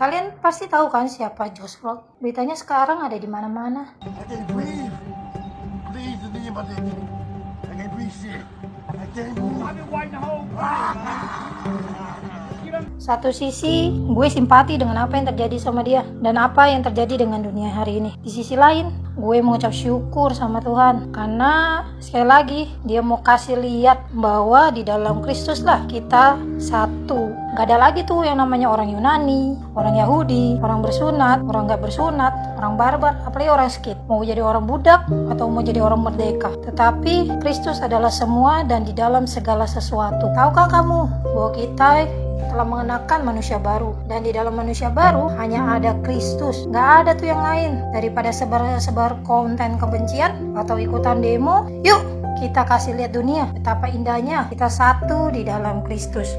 Kalian pasti tahu kan siapa Josh Vlog? Beritanya sekarang ada di mana-mana. I can't breathe. Satu sisi, gue simpati dengan apa yang terjadi sama dia dan apa yang terjadi dengan dunia hari ini. Di sisi lain, gue mengucap syukur sama Tuhan karena sekali lagi dia mau kasih lihat bahwa di dalam Kristus lah kita satu. Gak ada lagi tuh yang namanya orang Yunani, orang Yahudi, orang bersunat, orang gak bersunat, orang barbar, apalagi orang skit. Mau jadi orang budak atau mau jadi orang merdeka. Tetapi Kristus adalah semua dan di dalam segala sesuatu. Tahukah kamu bahwa kita telah mengenakan manusia baru. Dan di dalam manusia baru hanya ada Kristus. Nggak ada tuh yang lain. Daripada sebar-sebar konten kebencian atau ikutan demo yuk kita kasih lihat dunia betapa indahnya kita satu di dalam Kristus